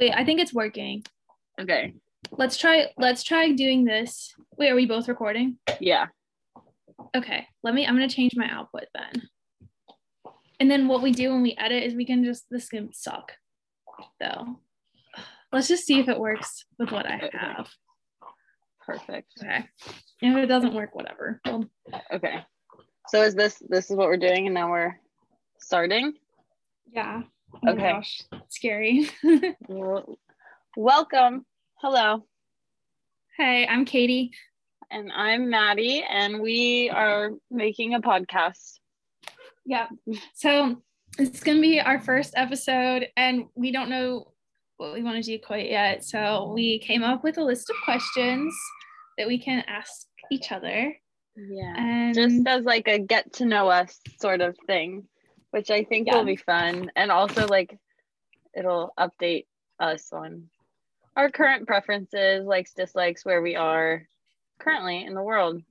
Wait, I think it's working. Okay. Let's try let's try doing this. Wait, are we both recording? Yeah. Okay. Let me I'm gonna change my output then. And then what we do when we edit is we can just this can suck though. Let's just see if it works with what I have. Perfect. Okay. If it doesn't work, whatever. Well, Okay. So is this this is what we're doing and now we're starting? yeah. Oh Okay. gosh. Scary. Welcome. Hello. hey, I'm Katie. And I'm Mattie and we are making a podcast. Yeah. So it's gonna be our first episode, and we don't know what we want to do quite yet. So we came up with a list of questions that we can ask each other. Yeah. And Just as like a get to know us sort of thing, which I think Yeah. will be fun. And also like it'll update us on our current preferences, likes, dislikes, where we are currently in the world.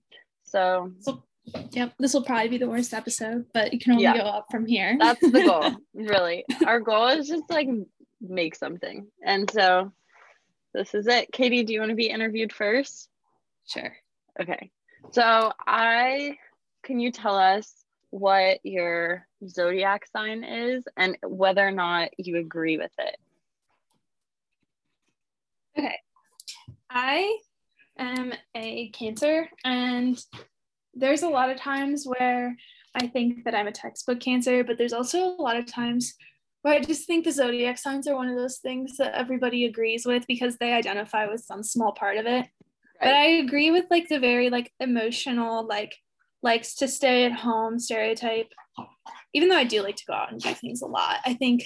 So so, yep, this will probably be the worst episode, but you can only Yeah. go up from here. that's the goal, really. Our goal is just like make something. And so this is it. Katie, do you want to be interviewed first? sure. Okay. So I can you tell us what your zodiac sign is and whether or not you agree with it? Okay. I am a Cancer, and there's a lot of times where I think that I'm a textbook Cancer, but there's also a lot of times where I just think the zodiac signs are one of those things that everybody agrees with because they identify with some small part of it. But I agree with like the very like emotional, like likes to stay at home stereotype. Even though I do like to go out and do things a lot, I think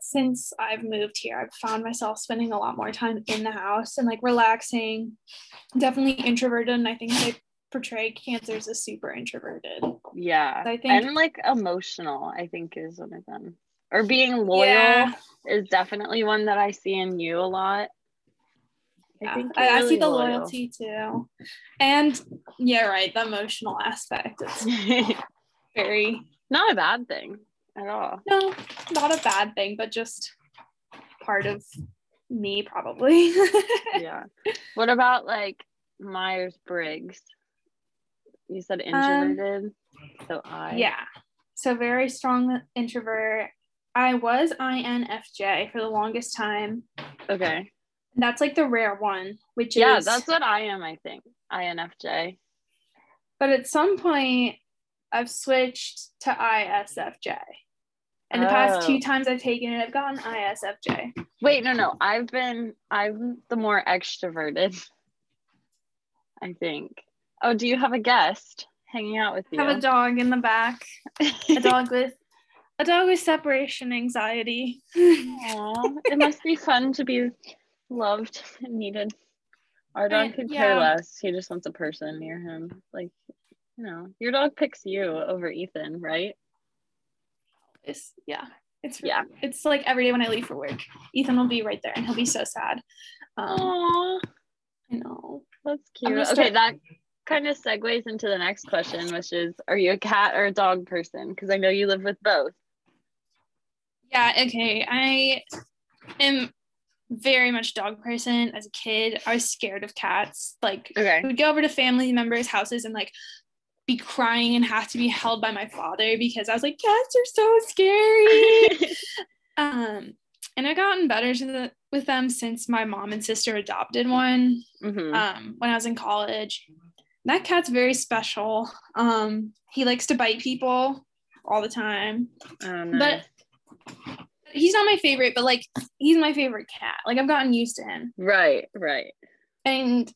since I've moved here, I've found myself spending a lot more time in the house and like relaxing. Definitely introverted, and I think I portray cancers as super introverted. Yeah. I think- and like emotional, I think is one of them. Or being loyal Yeah. is definitely one that I see in you a lot. Yeah, think I, you're I see the loyal. loyalty too. And yeah, right, the emotional aspect is very Not a bad thing at all. no, not a bad thing, but just part of me probably. yeah. What about like Myers Briggs? You said Um, introverted. so I yeah. So very strong introvert. I was INFJ for the longest time. Okay. That's like the rare one, which Yeah, is Yeah, that's what I am, I think. INFJ. but at some point I've switched to ISFJ. And the past Oh. two times I've taken it, I've gotten ISFJ. Wait, no, no. I've been I'm the more extroverted. I think. Oh, do you have a guest hanging out with you? have a dog in the back, a dog with a dog with separation anxiety. Aw, it must be fun to be loved and needed. Our dog could care less. He just wants a person near him. Like, you know, your dog picks you over Ethan, right? It's yeah. It's Yeah. It's like every day when I leave for work, Ethan will be right there and he'll be so sad. Um, Aw, I know. that's cute. Okay, start- that kind of segues into the next question, which is Are you a cat or a dog person? Because I know you live with both. Yeah. Okay. I am very much dog person. As a kid, I was scared of cats. Like Okay. Would go over to family members' houses and like be crying and have to be held by my father because I was like, cats are so scary. um, and I've gotten better to the, with them since my mom and sister adopted one Mhm. um, when I was in college. That cat's very special. Um, he likes to bite people all the time, Oh, nice. but he's not my favorite. But like, he's my favorite cat. Like I've gotten used to him. right, right. And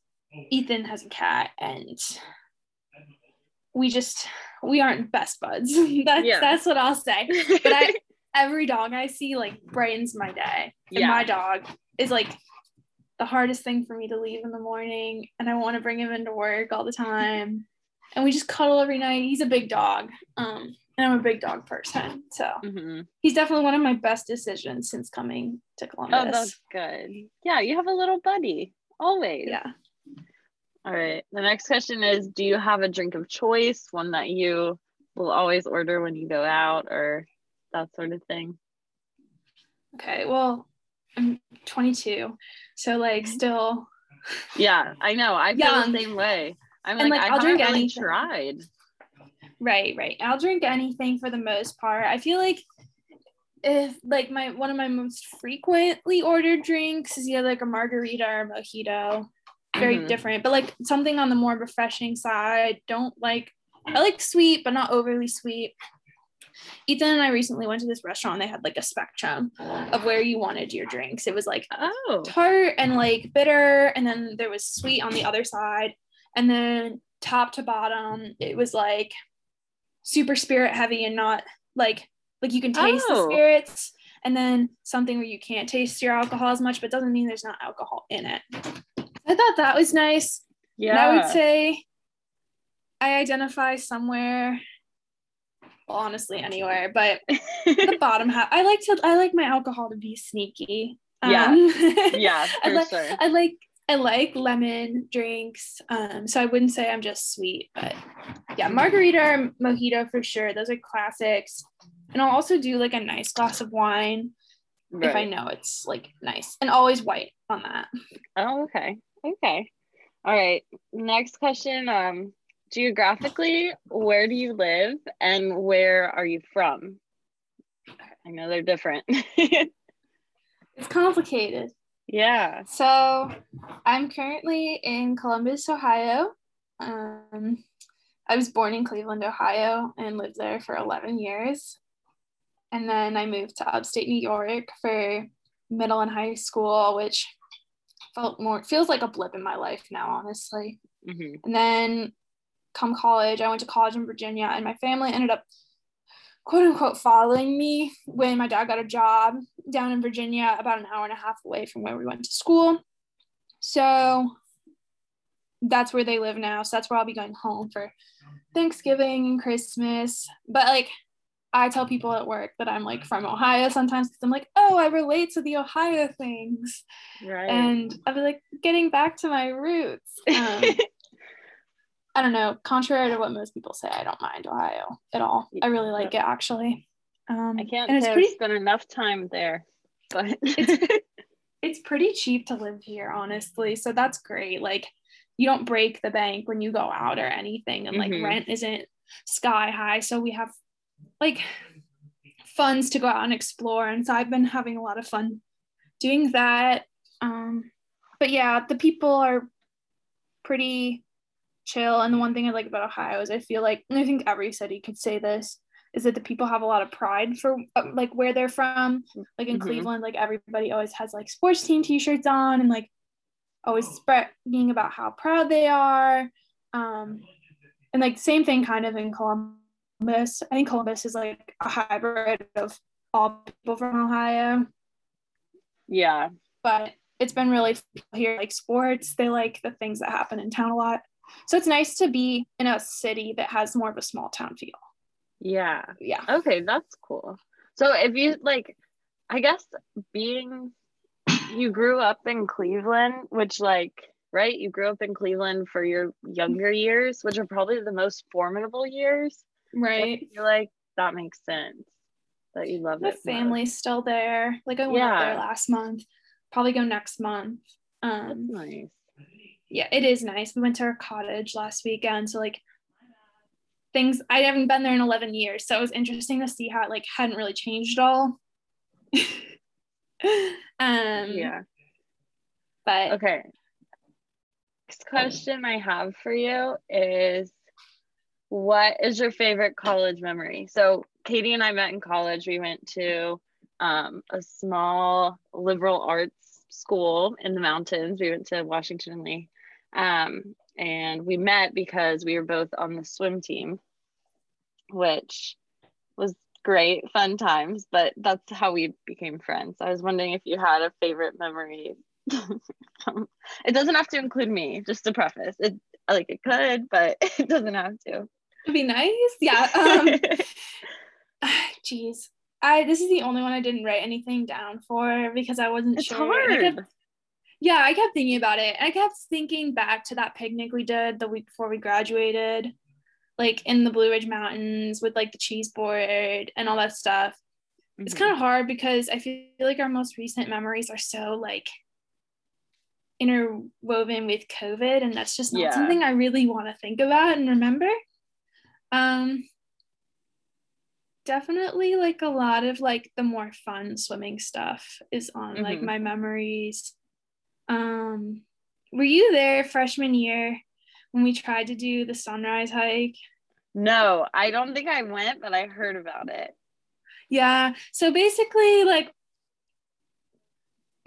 Ethan has a cat, and we just we aren't best buds. that's Yeah. that's what I'll say. But I every dog I see like brightens my day. And Yeah. my dog is like the hardest thing for me to leave in the morning. And I want to bring him into work all the time. And we just cuddle every night. He's a big dog. Um, and I'm a big dog person. So Mhm. he's definitely one of my best decisions since coming to Columbus. Oh, that's good. Yeah, you have a little buddy always. yeah. All right. The next question is Do you have a drink of choice, one that you will always order when you go out or that sort of thing? Okay. Well, I'm 22, so like still. Yeah, I know. I feel Young. the same way. I'm And, like, like, I I'll drink haven't really anything. tried. Right, right. I'll drink anything for the most part. I feel like if like my one of my most frequently ordered drinks is either like a margarita or a mojito. Very Mhm. different, but like something on the more refreshing side. I Don't like I like sweet, but not overly sweet. Ethan and I recently went to this restaurant. They had like a spectrum of where you wanted your drinks. It was like Oh, tart and like bitter and then there was sweet on the other side and then top to bottom it was like super spirit heavy and not like like you can taste the Oh. spirits and then something where you can't taste your alcohol as much but doesn't mean there's not alcohol in it i thought that was nice yeah. and i would say i identify somewhere well honestly anywhere but the bottom half i like to i like my alcohol to be sneaky Yeah. Um, yeah, I for like sure. I like I like lemon drinks. Um, so I wouldn't say I'm just sweet, but yeah, margarita or mojito for sure. Those are classics. And I'll also do like a nice glass of wine if I know it's like nice and always white on that. Oh, okay. Okay. All right. Next question. Um, geographically, where do you live and where are you from? I know they're different. It's complicated. Yeah. So I'm currently in Columbus, Ohio. Um, I was born in Cleveland, Ohio, and lived there for 11 years. And then I moved to upstate New York for middle and high school, which felt more feels like a blip in my life now, honestly. hmm And then come college, I went to college in Virginia, and my family ended up quote unquote following me when my dad got a job down in Virginia, about an hour and a half away from where we went to school. So that's where they live now. So that's where I'll be going home for Thanksgiving and Christmas. But like, I tell people at work that I'm like from Ohio sometimes because I'm like, oh, I relate to the Ohio things. Right. And I'll be like, getting back to my roots. Um, I don't know. Contrary to what most people say, I don't mind Ohio at all. I really like it actually. Um, I can't and it's pretty. Spent enough time there, but It's it's pretty cheap to live here, honestly. So that's great. Like, you don't break the bank when you go out or anything, and like Mhm. rent isn't sky high. So we have like funds to go out and explore, and so I've been having a lot of fun doing that. Um, but yeah, the people are pretty chill. And the one thing I like about Ohio is I feel like, and I think every city could say this, is that the people have a lot of pride for uh, like where they're from. Like in Mhm. Cleveland, like everybody always has like sports team t-shirts on and like always spreading about how proud they are. Um, and like same thing kind of in Columbus. I think Columbus is like a hybrid of all people from Ohio yeah. but it's been really here like sports they like the things that happen in town a lot so it's nice to be in a city that has more of a small town feel Yeah. yeah Okay, that's cool. So if you like, I guess being you grew up in Cleveland, which like right, you grew up in Cleveland for your younger years, which are probably the most formidable years. Right feel like that makes sense that you love my it. most. family's still there like i went up there last month probably go next month That's um nice. yeah it is nice we went to our cottage last weekend so like things i haven't been there in 11 years so it was interesting to see how it like hadn't really changed at all um Yeah. but Okay. Next question I have for you is what is your favorite college memory? So Katie and I met in college. We went to um, a small liberal arts school in the mountains. We went to Washington Lee. Um, and we met because we were both on the swim team, which was great, fun times, but that's how we became friends. I was wondering if you had a favorite memory. it doesn't have to include me, just to preface. It like it could, but it doesn't have to. It'd be nice. Yeah. Um, jeez. I this is the only one I didn't write anything down for because I wasn't it's sure. Hard. Yeah, I kept thinking about it. I kept thinking back to that picnic we did the week before we graduated, like in the Blue Ridge Mountains with like the cheese board and all that stuff. mm-hmm. it's kind of hard because I feel like our most recent memories are so like interwoven with COVID, and that's just not yeah. something I really want to think about and remember. Um, definitely like a lot of like the more fun swimming stuff is on mm-hmm. like my memories. Um, were you there freshman year when we tried to do the sunrise hike? No, I don't think I went, but I heard about it. Yeah. So basically, like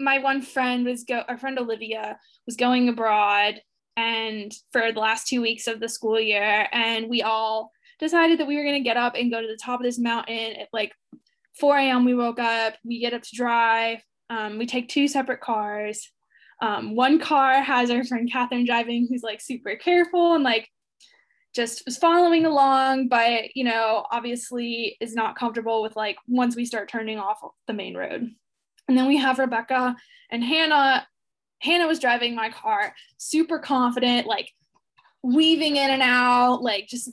my one friend was go our friend Olivia was going abroad and for the last two weeks of the school year and we all decided that we were going to get up and go to the top of this mountain at like 4 a.m. We woke up, we get up to drive. Um, we take two separate cars. Um, one car has our friend Catherine driving, who's like super careful and like just was following along, but you know, obviously is not comfortable with like once we start turning off the main road. And then we have Rebecca and Hannah. Hannah was driving my car, super confident, like weaving in and out, like just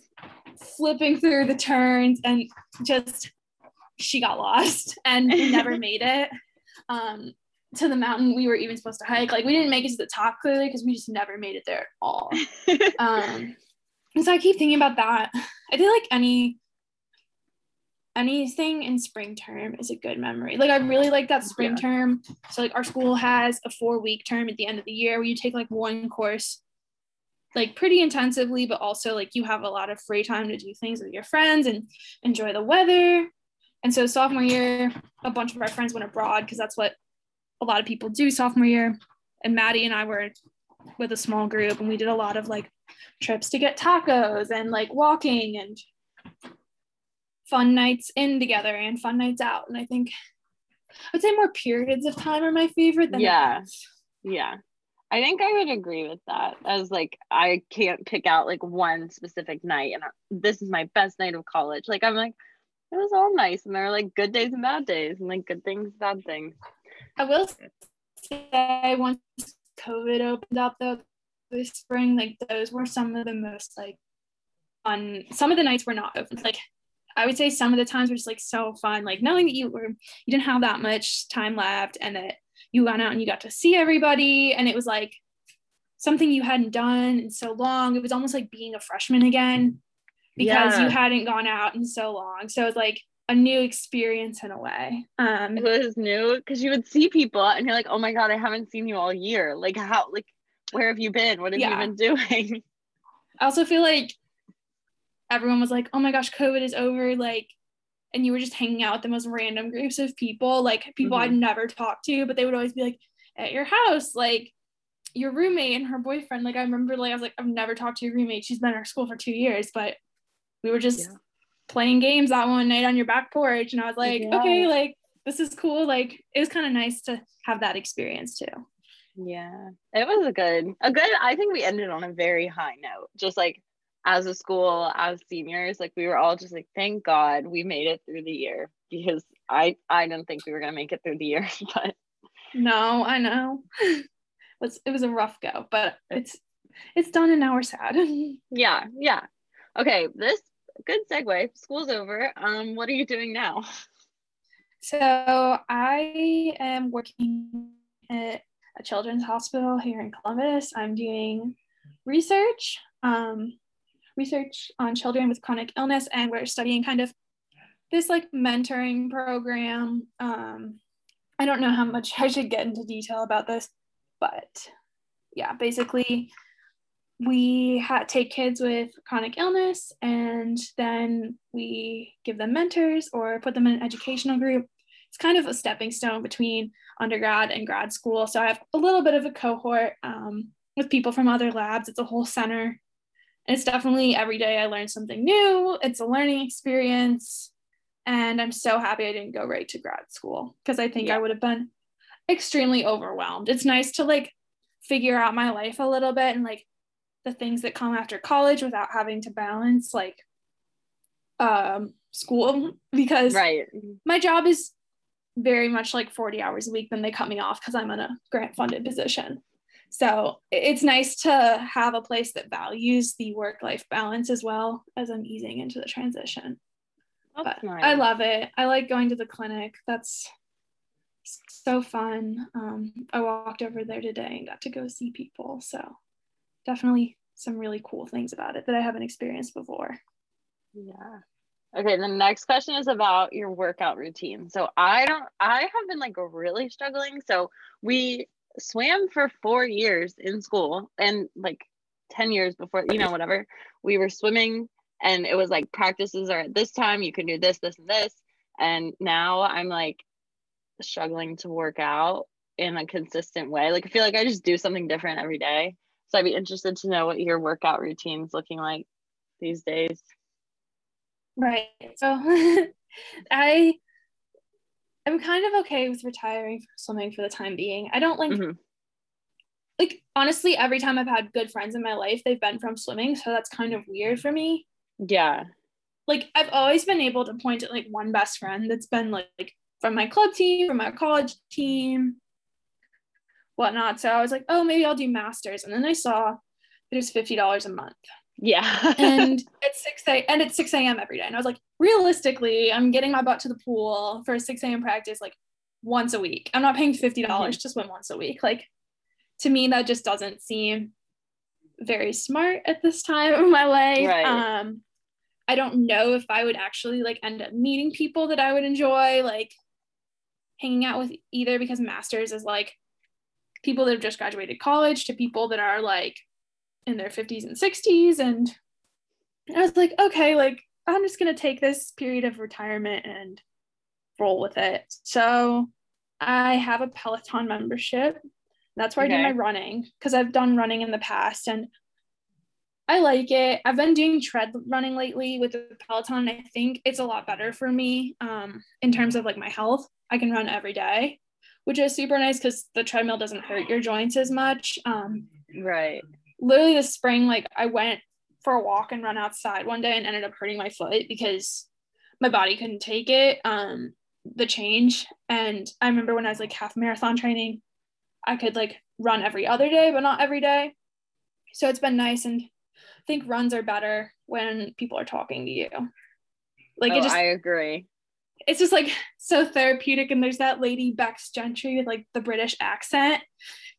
flipping through the turns and just she got lost and never made it um, to the mountain we were even supposed to hike. Like we didn't make it to the top clearly because we just never made it there at all. um, and so I keep thinking about that. I feel like any anything in spring term is a good memory. Like I really like that spring yeah. term. So like our school has a four week term at the end of the year where you take like one course like pretty intensively, but also like you have a lot of free time to do things with your friends and enjoy the weather. And so sophomore year, a bunch of our friends went abroad because that's what a lot of people do sophomore year. And Mattie and I were with a small group and we did a lot of like trips to get tacos and like walking and fun nights in together and fun nights out. And I think I'd say more periods of time are my favorite than yeah. Yeah. I think I would agree with that. As like I can't pick out like one specific night and this is my best night of college. Like I'm like it was all nice and there are like good days and bad days and like good things, bad things. I will say once COVID opened up though this spring, like those were some of the most like fun. Some of the nights were not open. Like I would say some of the times were just like so fun. Like knowing that you were you didn't have that much time left and that you went out and you got to see everybody and it was like something you hadn't done in so long it was almost like being a freshman again because yeah. you hadn't gone out in so long so it's like a new experience in a way um it was new because you would see people and you're like oh my god i haven't seen you all year like how like where have you been what have yeah. you been doing i also feel like everyone was like oh my gosh covid is over like and you were just hanging out with the most random groups of people, like people mm-hmm. I'd never talked to, but they would always be like at your house, like your roommate and her boyfriend. Like I remember, like I was like, I've never talked to your roommate. She's been in our school for two years, but we were just yeah. Playing games that one night on your back porch, and I was like, yeah. okay, like this is cool. Like it was kind of nice to have that experience too. Yeah, it was a good, a good. I think we ended on a very high note. Just like as a school, as seniors, like we were all just like, thank God we made it through the year because I I didn't think we were gonna make it through the year, but no, I know. It was it was a rough go, but it's it's done and now we're sad. yeah, yeah. Okay, this good segue. School's over. Um, what are you doing now? So I am working at a children's hospital here in Columbus. I'm doing research. Um, research on children with chronic illness, and we're studying kind of this like mentoring program. Um, I don't know how much I should get into detail about this, but yeah, basically, we ha- take kids with chronic illness and then we give them mentors or put them in an educational group. It's kind of a stepping stone between undergrad and grad school. So I have a little bit of a cohort um, with people from other labs. It's a whole center it's definitely every day I learn something new. It's a learning experience. And I'm so happy I didn't go right to grad school because I think yeah. I would have been extremely overwhelmed. It's nice to like figure out my life a little bit and like the things that come after college without having to balance like um school because right my job is very much like 40 hours a week then they cut me off because i'm in a grant funded position so it's nice to have a place that values the work life balance as well as I'm easing into the transition. That's but nice. I love it. I like going to the clinic. That's so fun. Um, I walked over there today and got to go see people. So definitely some really cool things about it that I haven't experienced before. Yeah. Okay, the next question is about your workout routine. So I don't I have been like really struggling. So we swam for 4 years in school and like 10 years before, you know, whatever. We were swimming and it was like practices are at this time, you can do this, this and this. And now I'm like struggling to work out in a consistent way. Like I feel like I just do something different every day. So I'd be interested to know what your workout routine's looking like these days. Right. So I I'm kind of okay with retiring from swimming for the time being. I don't like mm-hmm. like honestly every time I've had good friends in my life, they've been from swimming, so that's kind of weird for me. Yeah. Like I've always been able to point at like one best friend that's been like, like from my club team, from my college team, whatnot. So I was like, oh, maybe I'll do masters. And then I saw it was $50 a month. Yeah. and it's 6 a and it's 6 a.m. every day. And I was like, realistically, I'm getting my butt to the pool for a 6 a.m. practice like once a week. I'm not paying $50 mm-hmm. to swim once a week. Like to me, that just doesn't seem very smart at this time of my life. Right. Um, I don't know if I would actually like end up meeting people that I would enjoy like hanging out with either because masters is like people that have just graduated college to people that are like in their 50s and 60s and I was like okay like I'm just going to take this period of retirement and roll with it. So I have a Peloton membership that's where okay. I do my running because I've done running in the past and I like it. I've been doing tread running lately with the Peloton. I think it's a lot better for me um, in terms of like my health. I can run every day, which is super nice because the treadmill doesn't hurt your joints as much. Um, right. Literally this spring, like I went for a walk and run outside one day and ended up hurting my foot because my body couldn't take it, um, the change. And I remember when I was like half marathon training, I could like run every other day, but not every day. So it's been nice. And I think runs are better when people are talking to you. Like oh, it just, I agree. It's just like so therapeutic. And there's that lady Becs Gentry with like the British accent.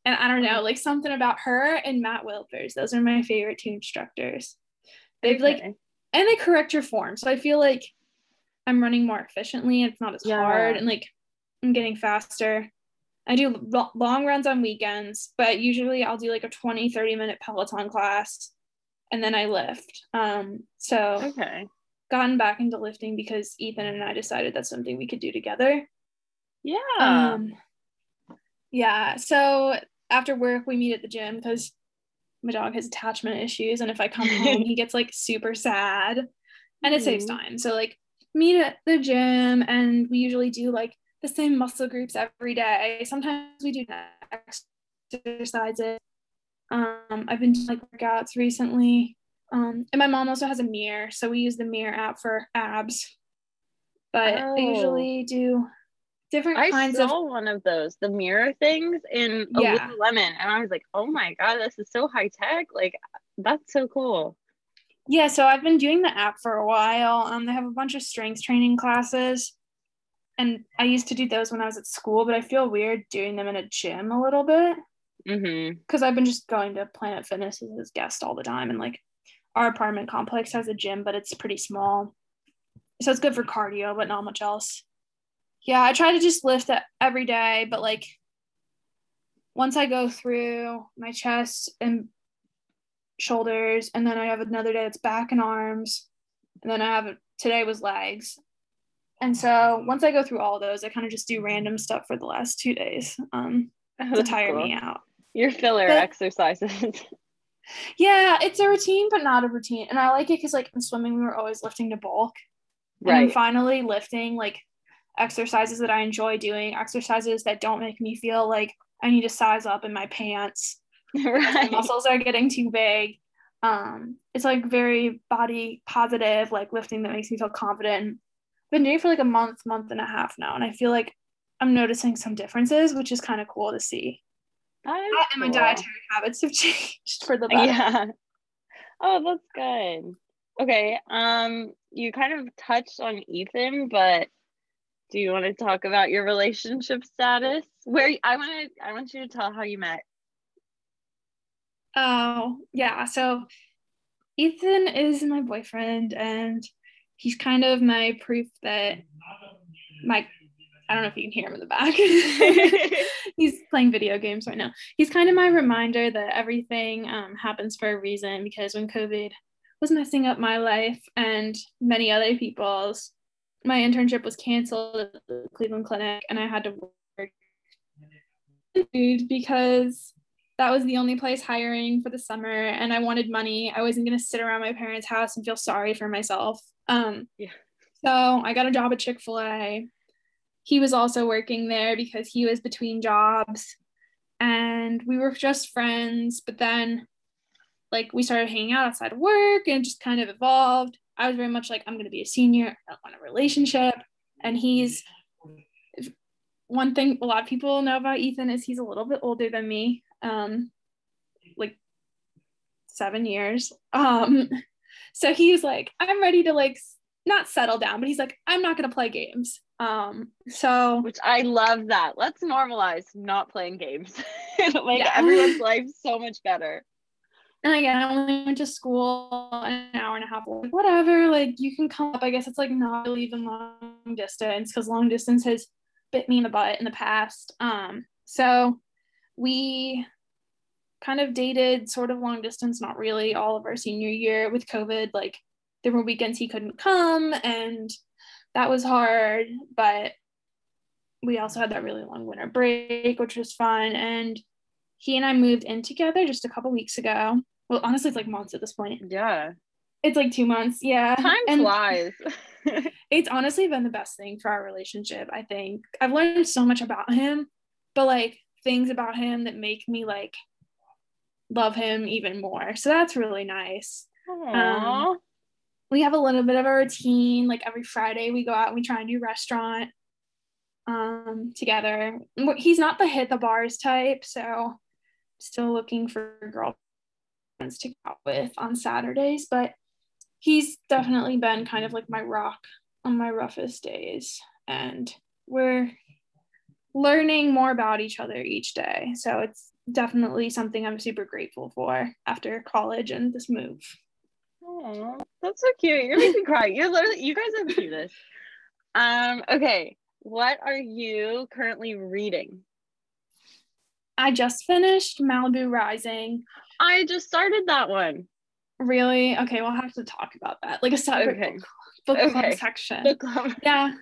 And I don't know, like something about her and Matt Wilpers. Those are my favorite two instructors. They've okay. like, and they correct your form. So I feel like I'm running more efficiently. It's not as yeah. hard and like I'm getting faster. I do long runs on weekends, but usually I'll do like a 20, 30 minute Peloton class and then I lift. Um, so okay. Gotten back into lifting because Ethan and I decided that's something we could do together. Yeah. Um, yeah. So after work, we meet at the gym because my dog has attachment issues. And if I come home, he gets like super sad and it mm-hmm. saves time. So, like, meet at the gym and we usually do like the same muscle groups every day. Sometimes we do exercises. Um, I've been doing like workouts recently. Um, and my mom also has a mirror, so we use the mirror app for abs. But oh. I usually do different I kinds saw of one of those, the mirror things in yeah. Lemon, and I was like, oh my god, this is so high tech. Like that's so cool. Yeah, so I've been doing the app for a while. Um, they have a bunch of strength training classes and I used to do those when I was at school, but I feel weird doing them in a gym a little bit. Because mm-hmm. I've been just going to Planet Fitness as a guest all the time, and like our apartment complex has a gym, but it's pretty small, so it's good for cardio, but not much else. Yeah, I try to just lift it every day, but like once I go through my chest and shoulders, and then I have another day that's back and arms, and then I have today was legs, and so once I go through all those, I kind of just do random stuff for the last two days um, to tire cool. me out. Your filler but, exercises. yeah, it's a routine, but not a routine. And I like it because, like, in swimming, we were always lifting to bulk. And right. I'm finally lifting like exercises that I enjoy doing, exercises that don't make me feel like I need to size up in my pants. right. My muscles are getting too big. Um, it's like very body positive, like lifting that makes me feel confident been doing for like a month, month and a half now, and I feel like I'm noticing some differences, which is kind of cool to see. And my dietary habits have changed for the better. Yeah. Oh, that's good. Okay. Um, you kind of touched on Ethan, but do you want to talk about your relationship status? Where I want to I want you to tell how you met. Oh, yeah. So Ethan is my boyfriend and he's kind of my proof that my I don't know if you can hear him in the back. he's playing video games right now. He's kind of my reminder that everything um, happens for a reason because when COVID was messing up my life and many other people's, my internship was canceled at the Cleveland Clinic and I had to work because that was the only place hiring for the summer and I wanted money. I wasn't going to sit around my parents' house and feel sorry for myself. Um, yeah. So I got a job at Chick fil A he was also working there because he was between jobs. And we were just friends but then like we started hanging out outside of work and just kind of evolved. I was very much like i'm going to be a senior i don't want a relationship. And he's one thing a lot of people know about ethan is he's a little bit older than me um like seven years. Um so he's like i'm ready to like not settle down but he's like i'm not going to play games um, so which I love that. Let's normalize not playing games. It'll make yeah. everyone's life so much better. And again, I only went to school an hour and a half. Like, whatever, like you can come up. I guess it's like not really even long distance because long distance has bit me in the butt in the past. Um, so we kind of dated sort of long distance, not really all of our senior year with COVID. Like there were weekends he couldn't come and that was hard, but we also had that really long winter break, which was fun. And he and I moved in together just a couple weeks ago. Well, honestly, it's like months at this point. Yeah. It's like two months. Yeah. Time and flies. it's honestly been the best thing for our relationship, I think. I've learned so much about him, but like things about him that make me like love him even more. So that's really nice. Aww. Um, we have a little bit of a routine. Like every Friday, we go out and we try a new restaurant um, together. He's not the hit the bars type, so still looking for girlfriends to go out with on Saturdays. But he's definitely been kind of like my rock on my roughest days, and we're learning more about each other each day. So it's definitely something I'm super grateful for after college and this move. Oh, that's so cute. You're making me cry. You're literally you guys are the this. Um, okay. What are you currently reading? I just finished Malibu Rising. I just started that one. Really? Okay, we'll have to talk about that. Like a separate okay. book, book club section. Book club. Yeah.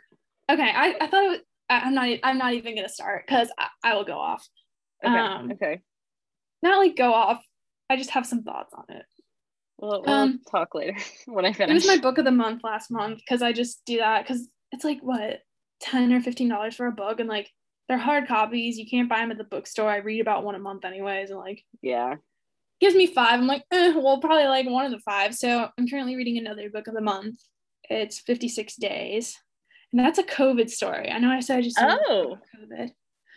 Okay. I, I thought it was, I'm not I'm not even gonna start because I, I, will go off. Okay. Um, okay. Not like go off. I just have some thoughts on it. We'll, we'll um, talk later when I finish. It was my book of the month last month because I just do that because it's like what ten or fifteen dollars for a book and like they're hard copies. You can't buy them at the bookstore. I read about one a month anyways, and like yeah, gives me five. I'm like, eh, well, probably like one of the five. So I'm currently reading another book of the month. It's 56 days, and that's a COVID story. I know I said I just oh COVID,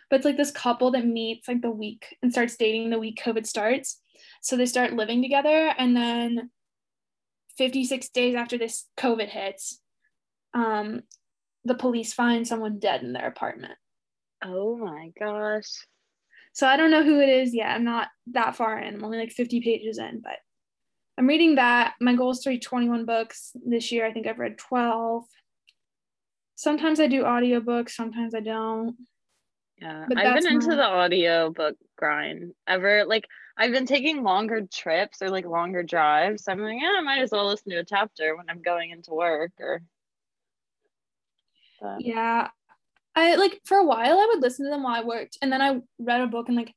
but it's like this couple that meets like the week and starts dating the week COVID starts so they start living together, and then 56 days after this COVID hits, um, the police find someone dead in their apartment. Oh my gosh. So I don't know who it is yet. I'm not that far in. I'm only like 50 pages in, but I'm reading that. My goal is to read 21 books this year. I think I've read 12. Sometimes I do audiobooks, sometimes I don't. Yeah, I've been into the audiobook grind. Ever like I've been taking longer trips or like longer drives. So I'm like, yeah, I might as well listen to a chapter when I'm going into work or. But. Yeah, I like for a while I would listen to them while I worked, and then I read a book and like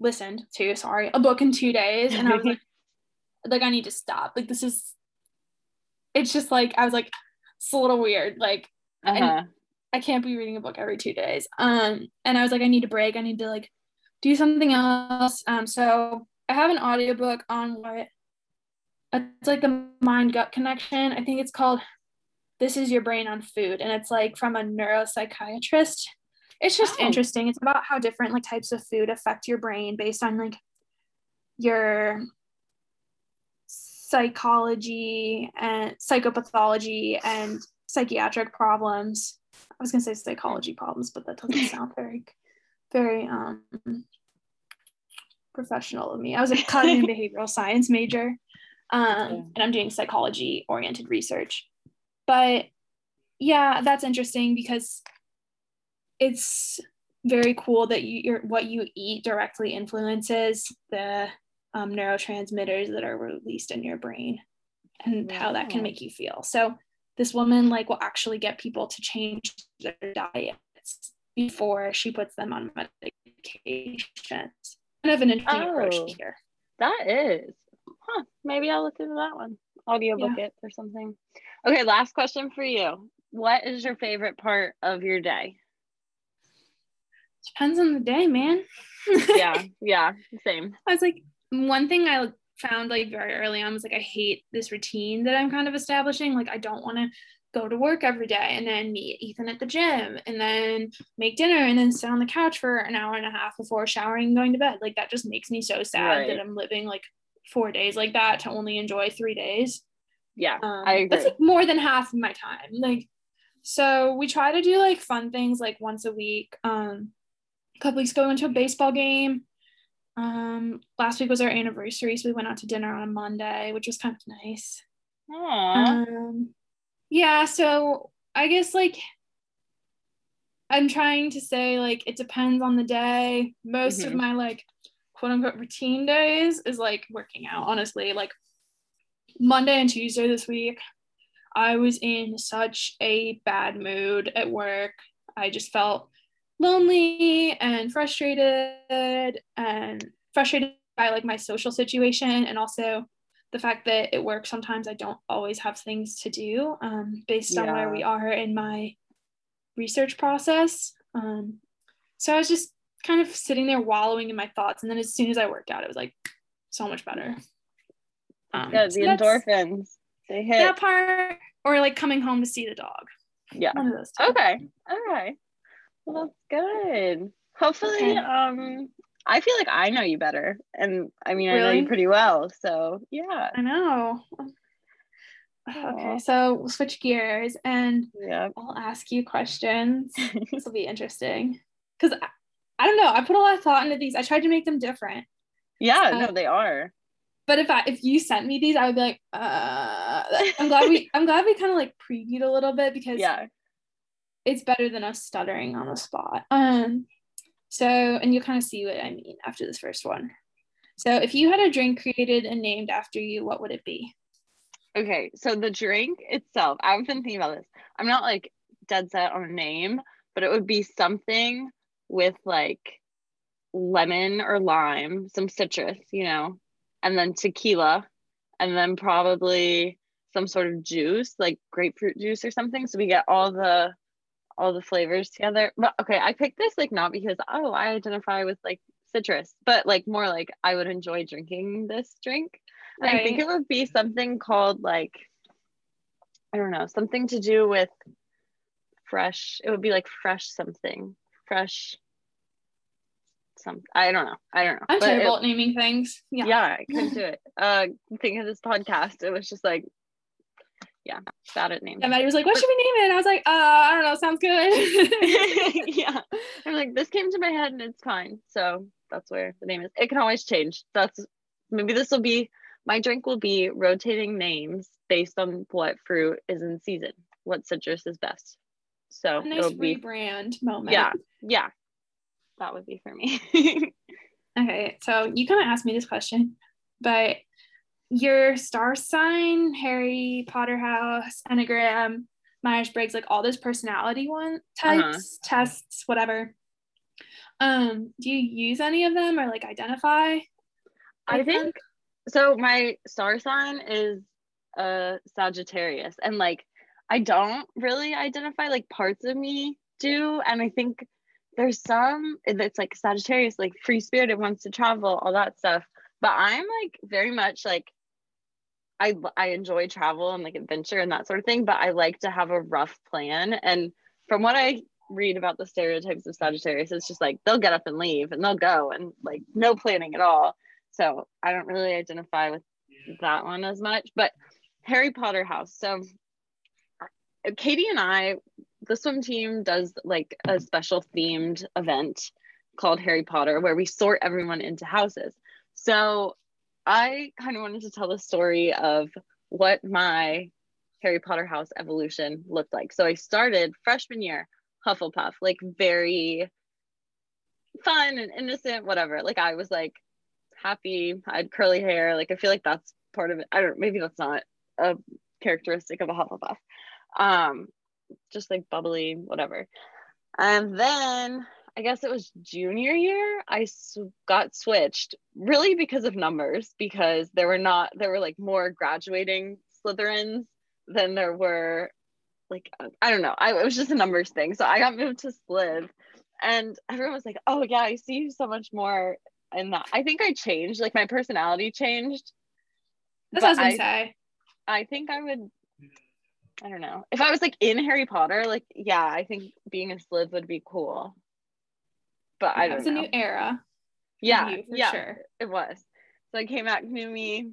listened to sorry a book in two days, and I was like, like I need to stop. Like this is, it's just like I was like, it's a little weird. Like, uh-huh. I can't be reading a book every two days. Um, and I was like, I need a break. I need to like do something else. Um, so I have an audiobook on what it's like the mind gut connection. I think it's called This is Your Brain on Food. And it's like from a neuropsychiatrist. It's just oh. interesting. It's about how different like types of food affect your brain based on like your psychology and psychopathology and psychiatric problems. I was gonna say psychology problems, but that doesn't sound very, very um, professional of me. I was a cognitive behavioral science major, um, and I'm doing psychology oriented research. But yeah, that's interesting because it's very cool that you, your what you eat directly influences the um, neurotransmitters that are released in your brain and how that can make you feel. So this woman like will actually get people to change their diets before she puts them on medication. Kind of an interesting oh, approach here. That is. Huh. Maybe I'll listen to that one. Audiobook yeah. it or something. Okay, last question for you. What is your favorite part of your day? Depends on the day, man. yeah, yeah, same. I was like, one thing I found like very early on was like I hate this routine that I'm kind of establishing. Like I don't want to go to work every day and then meet Ethan at the gym and then make dinner and then sit on the couch for an hour and a half before showering and going to bed. Like that just makes me so sad right. that I'm living like four days like that to only enjoy three days. Yeah, um, I agree. That's like more than half of my time. Like, so we try to do like fun things like once a week. Um, a couple weeks ago, we went to a baseball game. Um, last week was our anniversary, so we went out to dinner on a Monday, which was kind of nice. Aww. Um, yeah, so I guess like I'm trying to say like it depends on the day. Most mm-hmm. of my like quote unquote routine days is like working out, honestly. Like Monday and Tuesday this week, I was in such a bad mood at work. I just felt lonely and frustrated and frustrated by like my social situation and also the fact that it works sometimes I don't always have things to do um, based yeah. on where we are in my research process. Um, so I was just kind of sitting there wallowing in my thoughts. And then as soon as I worked out, it was like so much better. Um, yeah, the so endorphins. They hit that part, or like coming home to see the dog. Yeah. One of those. Two. Okay. Okay. Well, that's good. Hopefully, okay. um, I feel like I know you better, and I mean, really? I know you pretty well. So yeah, I know. Okay, so we'll switch gears, and yeah. I'll ask you questions. this will be interesting because I, I, don't know. I put a lot of thought into these. I tried to make them different. Yeah, no, they are. But if I if you sent me these, I would be like, uh, I'm glad we I'm glad we kind of like previewed a little bit because yeah, it's better than us stuttering on the spot. Um, so, and you'll kind of see what I mean after this first one. So, if you had a drink created and named after you, what would it be? Okay, so the drink itself, I've been thinking about this. I'm not like dead set on a name, but it would be something with like lemon or lime, some citrus, you know, and then tequila, and then probably some sort of juice, like grapefruit juice or something. So we get all the all the flavors together. But okay, I picked this like not because oh I identify with like citrus, but like more like I would enjoy drinking this drink. Right. I think it would be something called like I don't know, something to do with fresh. It would be like fresh something, fresh. Some I don't know. I don't know. I'm terrible at naming things. Yeah. Yeah, I couldn't do it. Uh, think of this podcast. It was just like yeah, bad at names. And Mattie was like, "What should we name it?" And I was like, "Uh, I don't know. Sounds good." yeah, I'm like, this came to my head and it's fine. So that's where the name is. It can always change. That's maybe this will be my drink will be rotating names based on what fruit is in season, what citrus is best. So a nice rebrand moment. Yeah, yeah, that would be for me. okay, so you kind of asked me this question, but your star sign, Harry Potter house, Enneagram, Myers Briggs, like all those personality one types, uh-huh. tests, whatever. Um, do you use any of them or like identify? I think them? so. My star sign is a uh, Sagittarius, and like I don't really identify like parts of me do, and I think there's some that's like Sagittarius, like free spirited, wants to travel, all that stuff. But I'm like very much like I I enjoy travel and like adventure and that sort of thing, but I like to have a rough plan. And from what I read about the stereotypes of Sagittarius, it's just like they'll get up and leave and they'll go and like no planning at all. So I don't really identify with that one as much, but Harry Potter house. So uh, Katie and I, the swim team does like a special themed event called Harry Potter where we sort everyone into houses. So I kind of wanted to tell the story of what my Harry Potter house evolution looked like. So I started freshman year Hufflepuff, like very fun and innocent, whatever. Like I was like happy, I had curly hair. Like I feel like that's part of it. I don't maybe that's not a characteristic of a Hufflepuff. Um, just like bubbly, whatever. And then I guess it was junior year, I got switched really because of numbers, because there were not, there were like more graduating Slytherins than there were like, I don't know. I, it was just a numbers thing. So I got moved to Slyth and everyone was like, oh yeah, I see you so much more in that. I think I changed, like my personality changed. That's what I was I, say. I think I would I don't know. If I was like in Harry Potter, like yeah, I think being a Slyth would be cool. But I don't it's a new era. Yeah, yeah, sure. It was. So I came back knew me,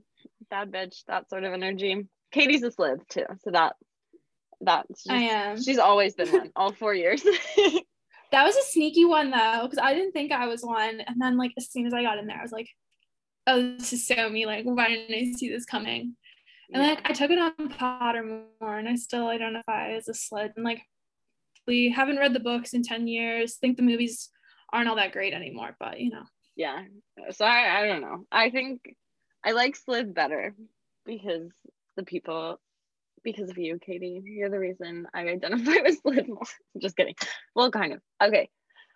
bad bitch, that sort of energy. Katie's a Slyth too, so that that's I am. She's always been one all four years. that was a sneaky one though, because I didn't think I was one, and then like as soon as I got in there, I was like, "Oh, this is so me." Like, why didn't I see this coming? And like I took it on Pottermore and I still identify as a Slyth. And like we haven't read the books in 10 years. Think the movies aren't all that great anymore, but you know. Yeah. So I, I don't know. I think I like Slid better because the people because of you, Katie. You're the reason I identify with Slid more. Just kidding. Well, kind of. Okay.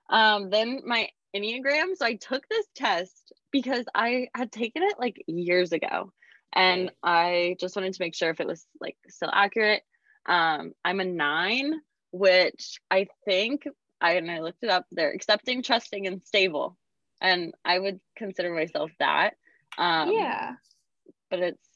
Um, then my Enneagram. So I took this test because I had taken it like years ago and I just wanted to make sure if it was like still accurate. Um, I'm a nine, which I think I and I looked it up. They're accepting, trusting, and stable, and I would consider myself that. Um, yeah, but it's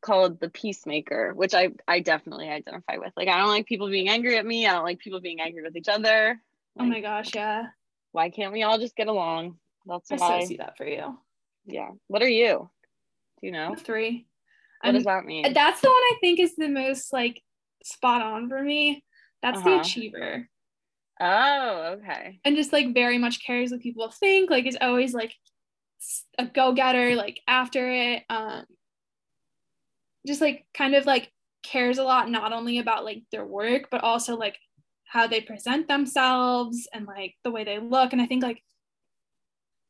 called the peacemaker, which I I definitely identify with. Like I don't like people being angry at me. I don't like people being angry with each other. Like, oh my gosh, yeah. Why can't we all just get along? That's I why. I see that for you. Yeah. What are you? Do you know? Three. What um, does that mean? That's the one I think is the most like spot on for me. That's uh-huh. the achiever. Oh, okay. And just like very much cares what people think. Like is always like a go-getter, like after it. Um just like kind of like cares a lot not only about like their work, but also like how they present themselves and like the way they look. And I think like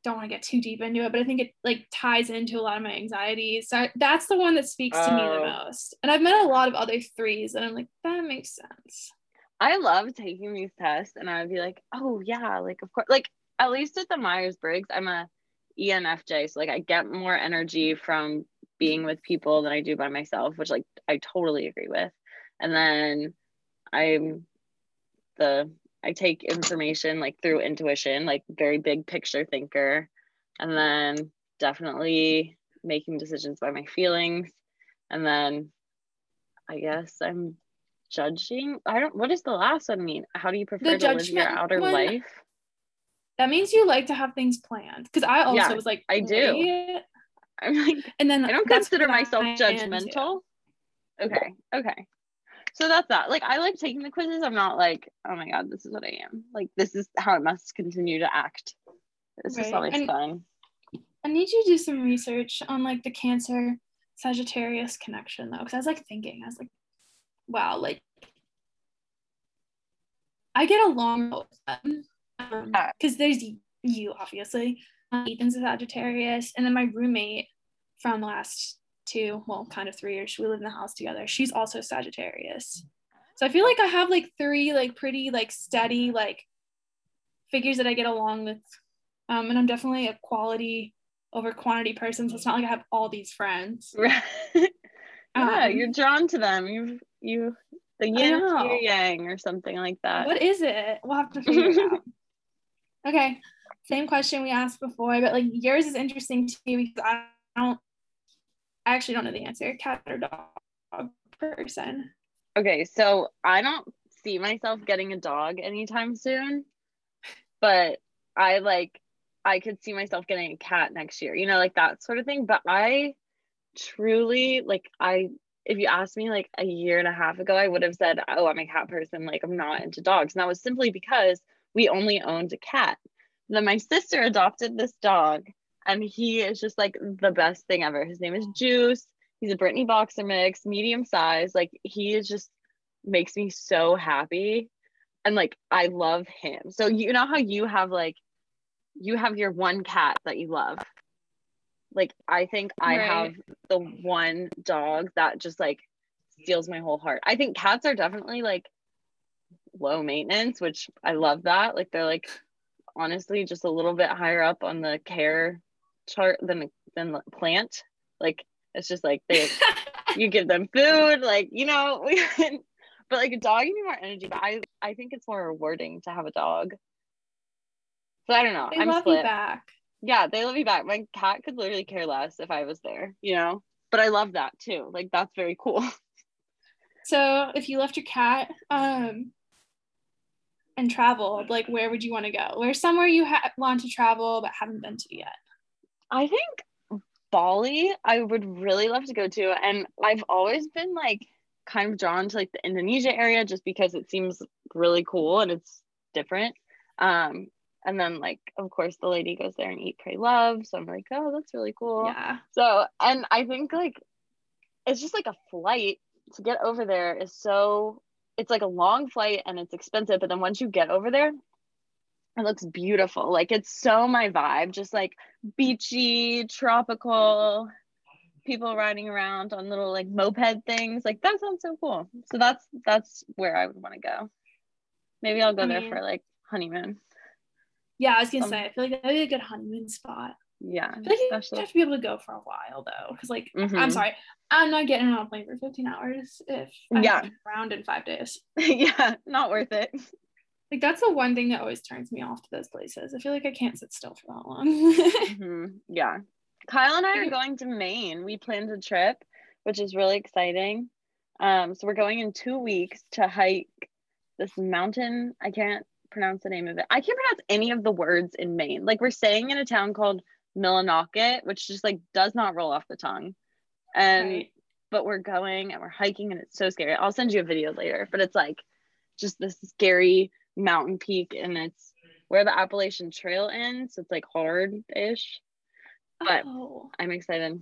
don't want to get too deep into it, but I think it like ties into a lot of my anxieties. So that's the one that speaks to me the oh. most. And I've met a lot of other threes, and I'm like, that makes sense. I love taking these tests, and I'd be like, oh yeah, like of course, like at least at the Myers Briggs, I'm a ENFJ, so like I get more energy from being with people than I do by myself, which like I totally agree with. And then I'm the I take information like through intuition, like very big picture thinker, and then definitely making decisions by my feelings. And then I guess I'm judging. I don't what does the last one mean? How do you prefer the to live your outer one, life? That means you like to have things planned. Because I also yeah, was like, I do. I'm like, and then I don't consider myself judgmental. Okay. Okay so that's that like i like taking the quizzes i'm not like oh my god this is what i am like this is how i must continue to act this right. just always and fun i need you to do some research on like the cancer sagittarius connection though because i was like thinking i was like wow like i get along with them because um, there's you obviously ethan's a sagittarius and then my roommate from last two, well, kind of three years. We live in the house together. She's also Sagittarius. So I feel like I have like three like pretty like steady like figures that I get along with. Um, and I'm definitely a quality over quantity person. So it's not like I have all these friends. Right. Yeah, um, you're drawn to them. You've you the yin to yang or something like that. What is it? We'll have to figure it out. Okay. Same question we asked before, but like yours is interesting to me because I don't I actually don't know the answer. Cat or dog person. Okay, so I don't see myself getting a dog anytime soon, but I like I could see myself getting a cat next year, you know, like that sort of thing. But I truly like I if you asked me like a year and a half ago, I would have said, Oh, I'm a cat person. Like, I'm not into dogs. And that was simply because we only owned a cat. then my sister adopted this dog, and he is just like the best thing ever. His name is Juice. He's a Brittany boxer mix, medium size. Like, he is just makes me so happy. And like, I love him. So, you know how you have like, you have your one cat that you love like I think I right. have the one dog that just like steals my whole heart. I think cats are definitely like low maintenance, which I love that. Like they're like honestly just a little bit higher up on the care chart than than the plant. Like it's just like they you give them food, like you know, but like a dog you need more energy. But I I think it's more rewarding to have a dog. So I don't know. They I'm love split. you back. Yeah, they love me back. My cat could literally care less if I was there, you know? But I love that too. Like that's very cool. So if you left your cat um and traveled, like where would you want to go? Where's somewhere you ha- want to travel but haven't been to yet? I think Bali I would really love to go to and I've always been like kind of drawn to like the Indonesia area just because it seems really cool and it's different. Um and then like of course the lady goes there and eat pray love. So i'm like oh that's really cool. Yeah. So and i think like it's just like a flight to get over there is so it's like a long flight and it's expensive but then once you get over there it looks beautiful. Like it's so my vibe just like beachy tropical people riding around on little like moped things. Like that sounds so cool. So that's that's where i would want to go. Maybe i'll go I there for like honeymoon yeah, I was gonna um, say, I feel like that'd be a good honeymoon spot. Yeah, I feel like you have to be able to go for a while though, because like mm-hmm. I'm sorry, I'm not getting on a plane for 15 hours if I'm yeah around in five days. yeah, not worth it. Like that's the one thing that always turns me off to those places. I feel like I can't sit still for that long. mm-hmm. Yeah, Kyle and I are going to Maine. We planned a trip, which is really exciting. Um, so we're going in two weeks to hike this mountain. I can't pronounce the name of it. I can't pronounce any of the words in Maine. Like we're staying in a town called Millinocket, which just like does not roll off the tongue. And right. but we're going and we're hiking and it's so scary. I'll send you a video later, but it's like just this scary mountain peak and it's where the Appalachian Trail ends. So it's like hard-ish. But oh. I'm excited.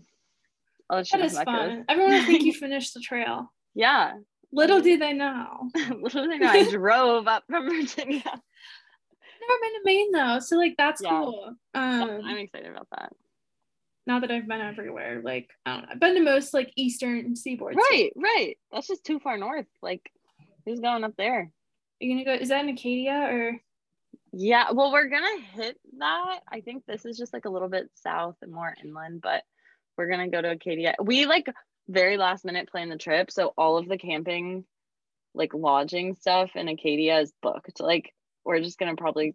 I'll let you that is fun. Everyone will think you finished the trail. Yeah, Little do they know. Little do they know. I drove up from Virginia. Never been to Maine though, so like that's yeah. cool. Um, I'm excited about that. Not that I've been everywhere. Like I don't know. I've been to most like eastern seaboard. Right, right. That's just too far north. Like, who's going up there? Are you gonna go? Is that in Acadia or? Yeah, well, we're gonna hit that. I think this is just like a little bit south and more inland, but we're gonna go to Acadia. We like very last minute plan the trip. So all of the camping, like lodging stuff in Acadia is booked. Like we're just gonna probably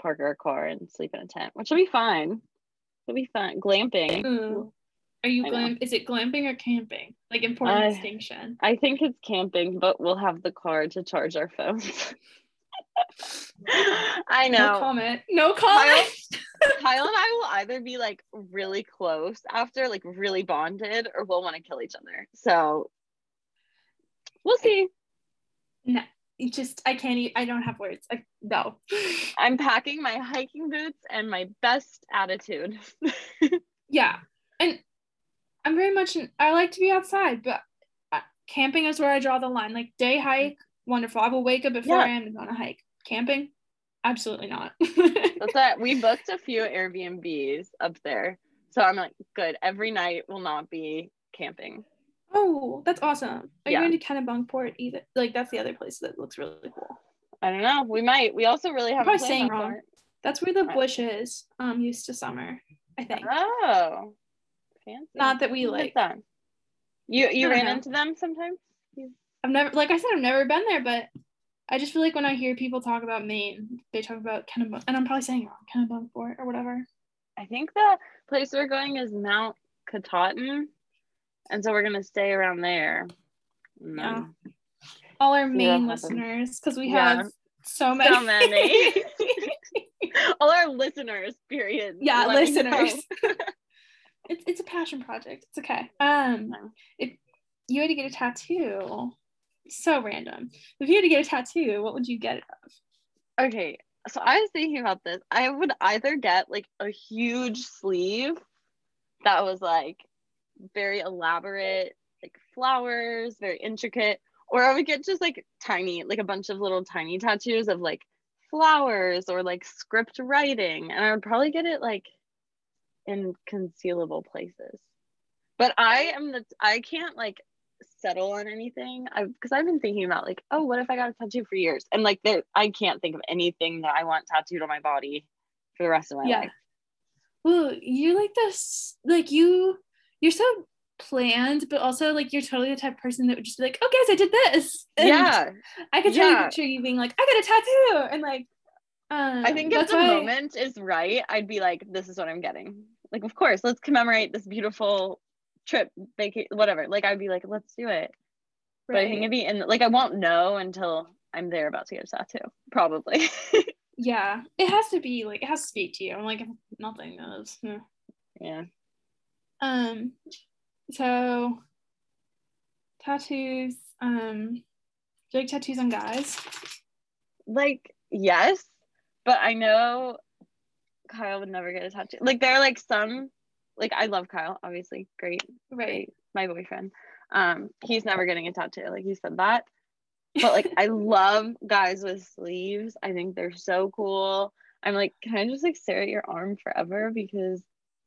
park our car and sleep in a tent, which will be fine. It'll be fun. Glamping. Ooh. Are you glam? Is it glamping or camping? Like important uh, distinction. I think it's camping, but we'll have the car to charge our phones. I know. No comment. No comment. Kyle, Kyle, and I will either be like really close after, like really bonded, or we'll want to kill each other. So we'll see. No, you just I can't. Eat, I don't have words. I, no. I'm packing my hiking boots and my best attitude. yeah, and I'm very much. I like to be outside, but uh, camping is where I draw the line. Like day hike, wonderful. I will wake up before yeah. I am to go on a hike. Camping, absolutely not. That's that. We booked a few Airbnbs up there. So I'm like, good. Every night will not be camping. Oh, that's awesome. Are yeah. you going to Kennebunkport either? Like that's the other place that looks really cool. I don't know. We might. We also really haven't. I'm saying wrong. That's where the Bushes. Um, used to summer. I think. Oh, fancy. Not that we like. You you ran know. into them sometimes. I've never, like I said, I've never been there, but I just feel like when I hear people talk about Maine, they talk about Kennebunk, and I'm probably saying wrong, Kennebunkport or whatever. I think the place we're going is Mount Katahdin, and so we're gonna stay around there. Yeah. All our Maine listeners, because we yeah. have so many. So many. All our listeners, period. Yeah, listeners. it's it's a passion project. It's okay. Um, if you had to get a tattoo, so random. If you had to get a tattoo, what would you get it of? Okay, so I was thinking about this. I would either get like a huge sleeve that was like very elaborate, like flowers, very intricate, or I would get just like tiny, like a bunch of little tiny tattoos of like flowers or like script writing. And I would probably get it like in concealable places. But I am the I can't like settle on anything. Because I've been thinking about like, oh, what if I got a tattoo for years? And like there I can't think of anything that I want tattooed on my body for the rest of my yeah. life. Well, you're like this like you you're so planned, but also like you're totally the type of person that would just be like, oh guys, I did this. And yeah. I could totally yeah. picture you being like, I got a tattoo. And like um, I think if the why... moment is right, I'd be like, this is what I'm getting. Like, of course, let's commemorate this beautiful trip, vacation, whatever. Like, I'd be like, let's do it. Right. But I think it'd be, and like, I won't know until I'm there about to get a tattoo, probably. yeah, it has to be like, it has to speak to you. I'm like, nothing knows. Yeah. yeah. Um, so tattoos, um, do you like tattoos on guys? Like, yes, but I know Kyle would never get a tattoo. Like there are like some like I love Kyle, obviously. Great. Right. Great, my boyfriend. Um, he's never getting a tattoo. Like he said that. But like I love guys with sleeves. I think they're so cool. I'm like, can I just like stare at your arm forever? Because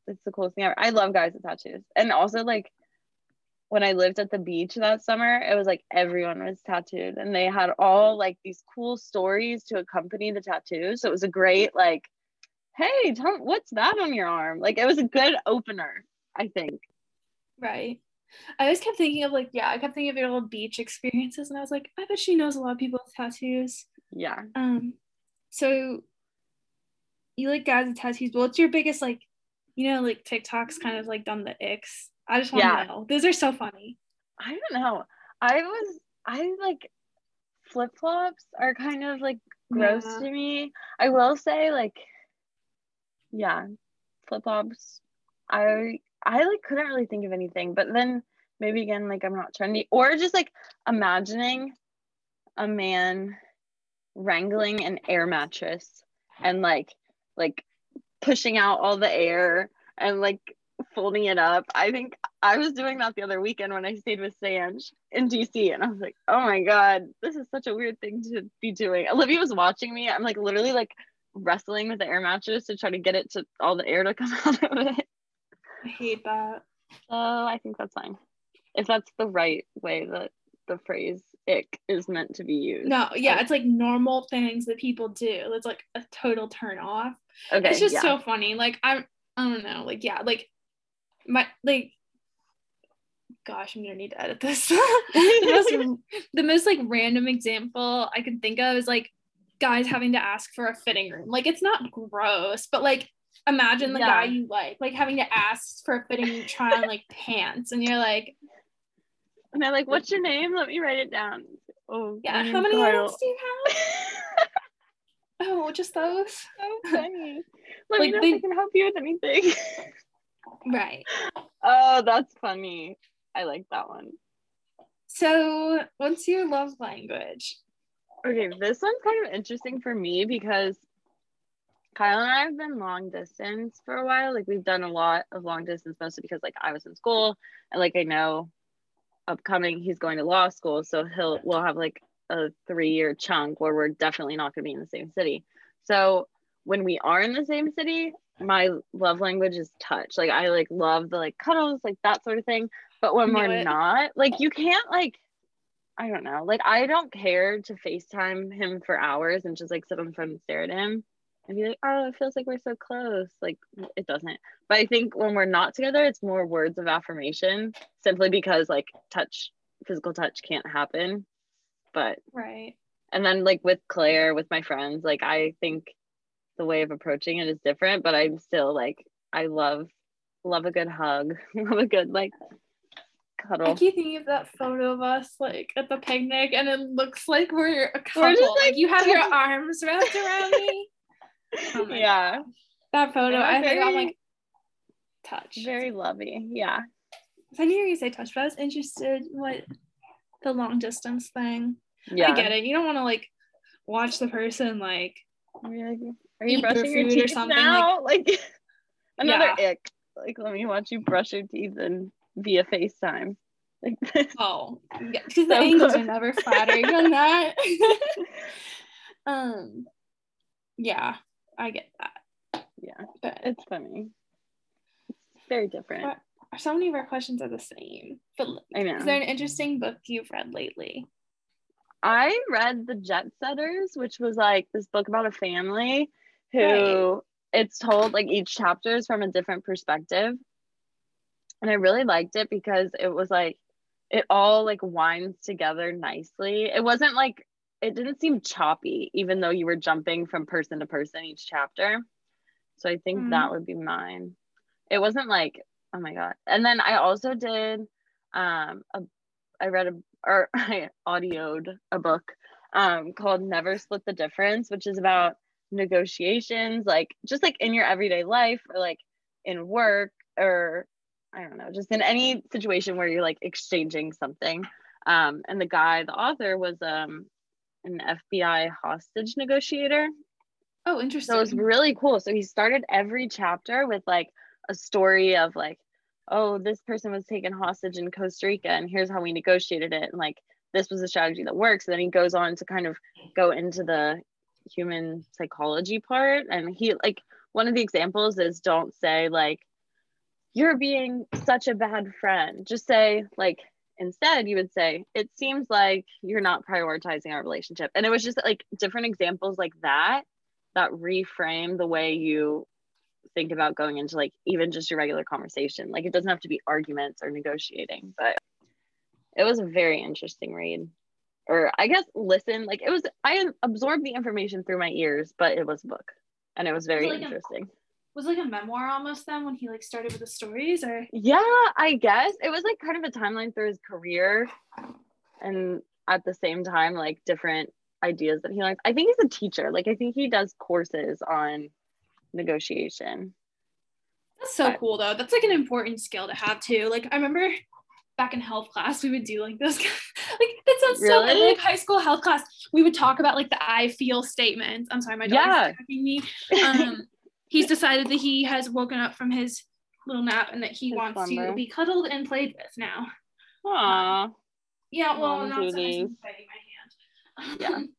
it's the coolest thing ever. I love guys with tattoos. And also like when I lived at the beach that summer, it was like everyone was tattooed and they had all like these cool stories to accompany the tattoos. So it was a great like, hey, what's that on your arm? Like it was a good opener, I think. Right. I always kept thinking of like, yeah, I kept thinking of your little beach experiences and I was like, I bet she knows a lot of people with tattoos. Yeah. Um, so you like guys with tattoos, what's your biggest like, you know, like TikTok's kind of like done the icks I just want yeah. to know. Those are so funny. I don't know. I was I like flip flops are kind of like gross yeah. to me. I will say like yeah, flip flops. I I like couldn't really think of anything, but then maybe again like I'm not trendy or just like imagining a man wrangling an air mattress and like like pushing out all the air and like folding it up. I think I was doing that the other weekend when I stayed with Sanj in DC, and I was like, oh my god, this is such a weird thing to be doing. Olivia was watching me. I'm like literally like wrestling with the air mattress to try to get it to all the air to come out of it. I hate that. So I think that's fine. If that's the right way that the phrase ick is meant to be used. No, yeah, it's like normal things that people do. It's like a total turn off. Okay. It's just yeah. so funny. Like I'm I don't know, like yeah, like my like gosh i'm gonna need to edit this the, most, the most like random example i can think of is like guys having to ask for a fitting room like it's not gross but like imagine the yeah. guy you like like having to ask for a fitting try on like pants and you're like and they're like what's your name let me write it down oh yeah how many items do you have oh just those so funny let like, me know they, if i can help you with anything Right. Oh, that's funny. I like that one. So, what's your love language? Okay, this one's kind of interesting for me because Kyle and I have been long distance for a while. Like we've done a lot of long distance, mostly because like I was in school and like I know upcoming he's going to law school, so he'll we'll have like a three year chunk where we're definitely not going to be in the same city. So when we are in the same city, my love language is touch. Like I like love the like cuddles, like that sort of thing. But when we're it. not, like you can't like I don't know. Like I don't care to FaceTime him for hours and just like sit on the phone and stare at him and be like, oh, it feels like we're so close. Like it doesn't. But I think when we're not together, it's more words of affirmation simply because like touch, physical touch can't happen. But right. And then like with Claire, with my friends, like I think the way of approaching it is different, but I'm still like I love love a good hug, love a good like cuddle. I keep thinking of that photo of us like at the picnic, and it looks like we're a couple. We're just, like, like you have your arms wrapped around me. Oh yeah, that photo. I think I'm like, touch. Very lovey. Yeah. I knew you were gonna say touch, but I was interested what the long distance thing. Yeah. I get it. You don't want to like watch the person like Are you, like, are you Eat your brushing your food or something, now? Like, another Yeah. ick. Like, let me watch you brush your teeth and via FaceTime. Like this. oh yeah, because the angles are never flattering on that. um, yeah, I get that. Yeah, But it's funny. It's very different. So many of our questions are the same. But I know. is there an interesting book you've read lately? I read The Jet Setters, which was like this book about a family who Right. it's told like each chapter is from a different perspective. And I really liked it because it was like it all like winds together nicely. It wasn't like it didn't seem choppy, even though you were jumping from person to person each chapter. So I think Mhm. that would be mine. It wasn't like, oh my God. And then I also did um a I read a or I audioed a book um called Never Split the Difference, which is about negotiations, like just like in your everyday life or like in work or I don't know, just in any situation where you're like exchanging something. Um, and the guy, the author, was um an FBI hostage negotiator. Oh, interesting. So it was really cool. So he started every chapter with like a story of like, oh, this person was taken hostage in Costa Rica and here's how we negotiated it. And like, this was a strategy that works. And then he goes on to kind of go into the human psychology part. And he, like, one of the examples is don't say, like, you're being such a bad friend. Just say, like, instead, you would say, it seems like you're not prioritizing our relationship. And it was just like different examples like that that reframe the way you think about going into like even just your regular conversation. Like it doesn't have to be arguments or negotiating, but it was a very interesting read. Or I guess listen, like it was I absorbed the information through my ears, but it was a book and it was very like a- interesting. Was like a memoir almost then when he like started with the stories or Yeah, I guess it was like kind of a timeline through his career and at the same time like different ideas that he learns. I think he's a teacher. Like I think he does courses on negotiation. That's so But- cool though. That's like an important skill to have too. Like I remember back in health class, we would do like this. like that sounds so Really? like high school health class. We would talk about like the I feel statements. I'm sorry, my dog Yeah. attacking me. Um, he's decided that he has woken up from his little nap and that he His wants slumber. to be cuddled and played with now. Aw. Um, yeah, well, Mom not so much biting my hand. Um, yeah.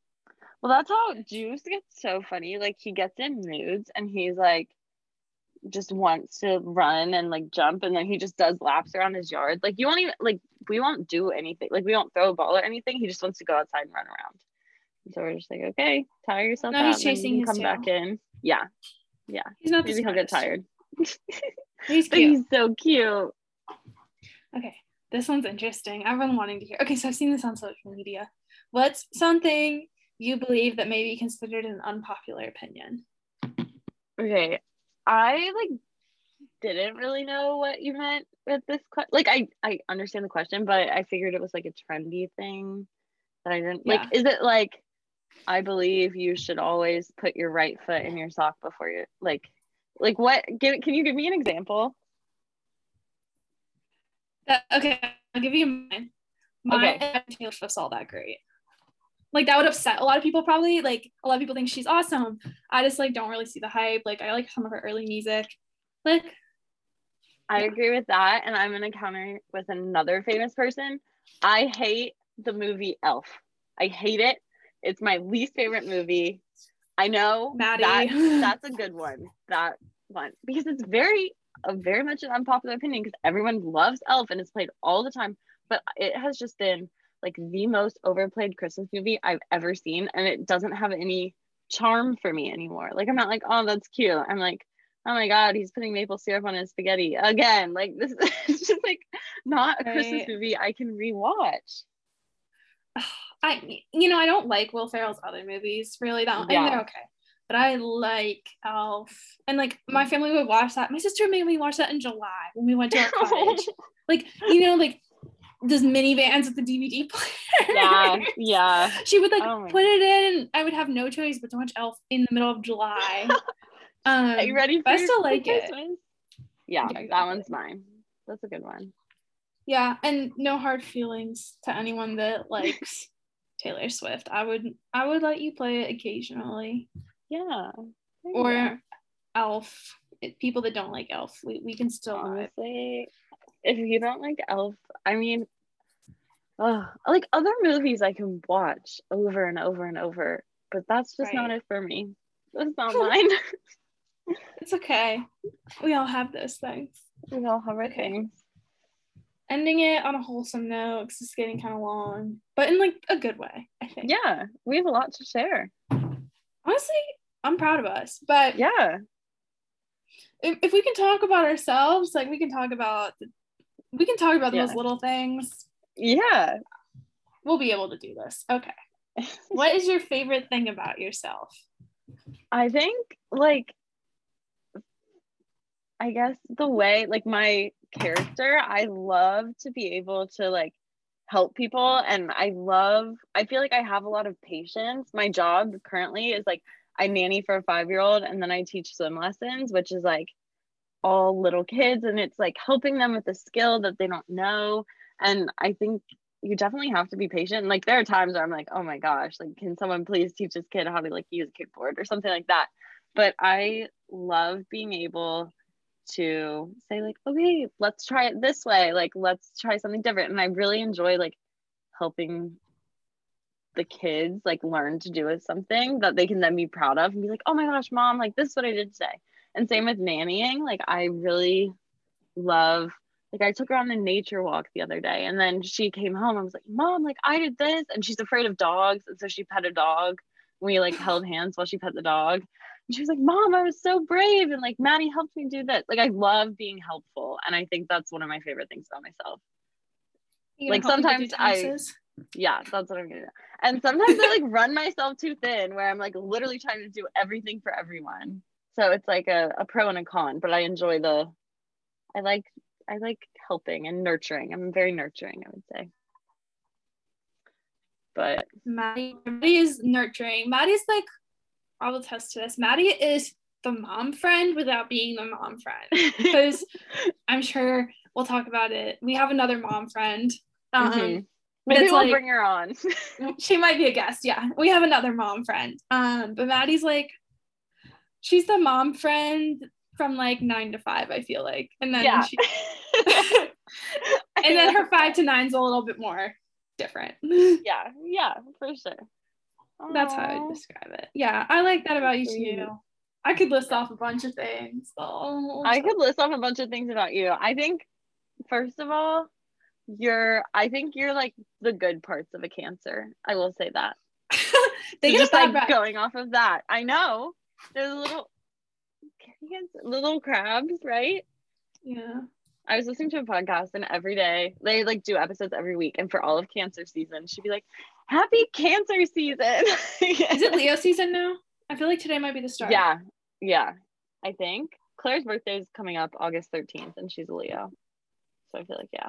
Well, that's how Juice gets so funny. Like he gets in moods and he's like just wants to run and like jump and then he just does laps around his yard. Like you won't even like we won't do anything. Like we won't throw a ball or anything. He just wants to go outside and run around. And so we're just like, okay, tire yourself Now out. he's and chasing can his come back in. Yeah. Yeah. He's not Maybe he'll get tired. He's cute. he's so cute. Okay, this one's interesting. I've been wanting to hear. Okay, so I've seen this on social media. What's something you believe that may be considered an unpopular opinion? Okay. I like didn't really know what you meant with this question. Like I I understand the question, but I figured it was like a trendy thing that I didn't like is it like I believe you should always put your right foot in your sock before you like like what give can you give me an example? That, okay, I'll give you mine. Mine Taylor Swift's all that great. Like that would upset a lot of people probably. Like a lot of people think she's awesome. I just like don't really see the hype. Like I like some of her early music. Like I Yeah. agree with that and I'm to counter with another famous person. I hate the movie Elf. I hate it. It's my least favorite movie. I know Mattie. that that's a good one. That one because it's very a very much an unpopular opinion because everyone loves Elf and it's played all the time, but it has just been like the most overplayed Christmas movie I've ever seen, and it doesn't have any charm for me anymore. Like I'm not like, oh, that's cute. I'm like, oh my god, he's putting maple syrup on his spaghetti again. Like this is just like not a Christmas movie I can rewatch. I you know I don't like Will Ferrell's other movies really that Yeah. and they're okay. But I like Elf. And like my family would watch that. My sister made me watch that in July when we went to our cottage. like, you know, like those minivans with the DVD player. yeah, yeah. she would like Oh put it in. I would have no choice but to watch Elf in the middle of July. Um, Are you ready for I still like it. Yeah, Yeah, that one's mine. That's a good one. Yeah, and no hard feelings to anyone that likes Taylor Swift. I would I would let you play it occasionally. Yeah. there you go. Or Elf. It, people that don't like Elf, we, we can still honestly, if you don't like Elf, I mean, uh, like other movies I can watch over and over and over, but that's just not it for me. That's not mine. It's okay. We all have those things. we all have our Okay. things. Ending it on a wholesome note because it's getting kind of long, but in like a good way, I think. Yeah, we have a lot to share. Honestly, I'm proud of us. But Yeah, if, if we can talk about ourselves, like we can talk about we can talk about Yeah. those little things. yeah. We'll be able to do this. Okay. What is your favorite thing about yourself? I think like I guess the way like my character, I love to be able to like help people and I love I feel like I have a lot of patience. My job currently is like I nanny for a 5-year-old and then I teach swim lessons, which is like all little kids and it's like helping them with a skill that they don't know and I think you definitely have to be patient. Like there are times where I'm like, oh my gosh, like can someone please teach this kid how to like use a kickboard or something like that. But I love being able to say like, okay, let's try it this way. Like let's try something different. And I really enjoy like helping the kids like learn to do with something that they can then be proud of and be like, oh my gosh, mom, like this is what I did today. And same with nannying. Like I really love like I took her on a nature walk the other day and then she came home i was like, Mom, like I did this. And she's afraid of dogs. And so she pet a dog. We like held hands while she pet the dog. And she was like, Mom, I was so brave. And like Mattie helped me do this. Like I love being helpful. And I think that's one of my favorite things about myself. Like, help me with sometimes I-? Yeah, that's what I'm gonna do. And sometimes I like run myself too thin where I'm like literally trying to do everything for everyone. So it's like a, a pro and a con, but I enjoy the I like I like helping and nurturing. I'm very nurturing, I would say. But Mattie, Mattie is nurturing. Mattie's like, I will attest to this. Mattie is the mom friend without being the mom friend. Because I'm sure we'll talk about it. We have another mom friend. Um, Mhm. maybe we'll like- bring her on. she might be a guest. Yeah, we have another mom friend. Um, but Mattie's like, she's the mom friend from like nine to five. I feel like, and then Yeah. she, and then her five to nine's a little bit more different. Yeah, yeah, for sure. That's how I describe it. Yeah, I like that about you too. I could list off a bunch of things. Oh, I could list off a bunch of things about you. I think, first of all, you're. I think you're like the good parts of a cancer. I will say that. they So just like rap. going off of that. I know. There's a little, little crabs, right? Yeah. I was listening to a podcast and every day they like do episodes every week, and for all of cancer season, she'd be like, "Happy cancer season." Is it Leo season now? I feel like today might be the start. Yeah, yeah. I think Claire's birthday is coming up August 13th, and she's a Leo. So I feel like, yeah.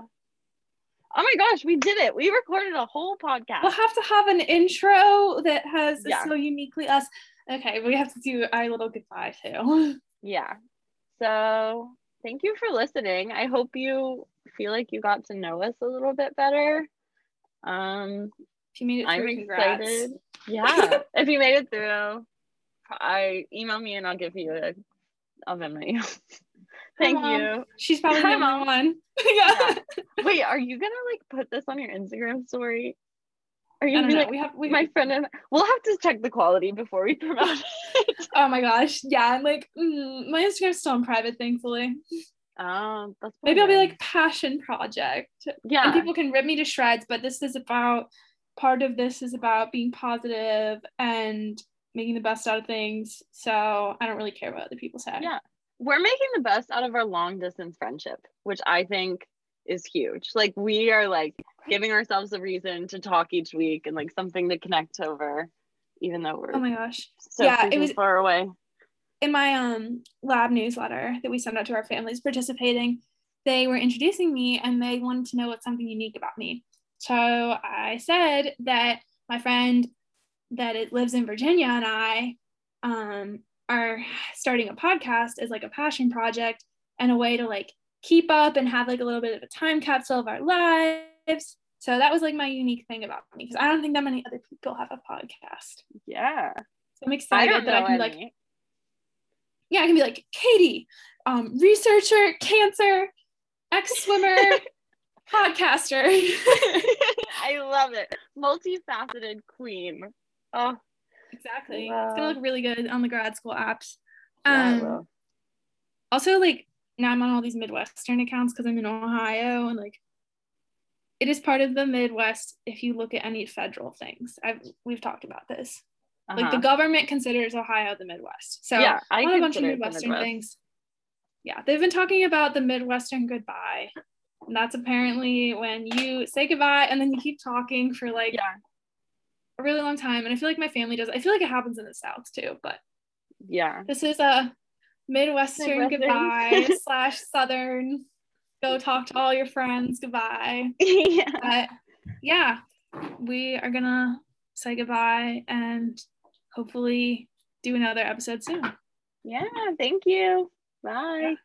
Oh my gosh, we did it. We recorded a whole podcast. We'll have to have an intro that has Yeah. so uniquely us. Okay, we have to do our little goodbye too. Yeah. So thank you for listening. I hope you feel like you got to know us a little bit better. Um, If you made it I'm through, congrats. excited. Yeah. if you made it through, I email me and I'll give you a I'll Venmo you. Thank you. She's probably Hi, the Mom. one. yeah. Wait, are you gonna like put this on your Instagram story? Are you gonna know. be like we have we my friend and we'll have to check the quality before we promote it. Oh my gosh. Yeah, I'm like mm, my Instagram's still in private, thankfully. Um, that's Maybe I'll be like passion project. yeah, and people can rip me to shreds but this is about part of this is about being positive and making the best out of things so i don't really care what other people say Yeah. we're making the best out of our long distance friendship, which I think is huge. Like we are like giving ourselves a reason to talk each week and like something to connect over, even though we're oh my gosh so yeah, it was- far away. in my um lab newsletter that we send out to our families participating they were introducing me and they wanted to know what's something unique about me so i said that my friend that it lives in virginia and i um are starting a podcast as like a passion project and a way to like keep up and have like a little bit of a time capsule of our lives. So that was like my unique thing about me because I don't think that many other people have a podcast. Yeah. So I'm excited I that I can be like, yeah, I can be like, Katie, um, researcher, cancer, ex swimmer, podcaster. I love it. Multifaceted queen. Oh, exactly. Wow. It's gonna look really good on the grad school apps. Um, yeah, also, like now I'm on all these Midwestern accounts because I'm in Ohio, and like it is part of the Midwest. If you look at any federal things, I've we've talked about this. Uh-huh. Like the uh-huh. government considers Ohio the Midwest. So yeah, I on a bunch of Midwestern Midwest. things. Yeah, they've been talking about the Midwestern goodbye. And that's apparently when you say goodbye and then you keep talking for like yeah. a really long time. And I feel like my family does. I feel like it happens in the South too, but yeah. This is a Midwestern, Midwestern. goodbye slash Southern. Go talk to all your friends. Goodbye. yeah. But yeah, we are gonna say goodbye and hopefully do another episode soon. Yeah, thank you. Bye. Yeah.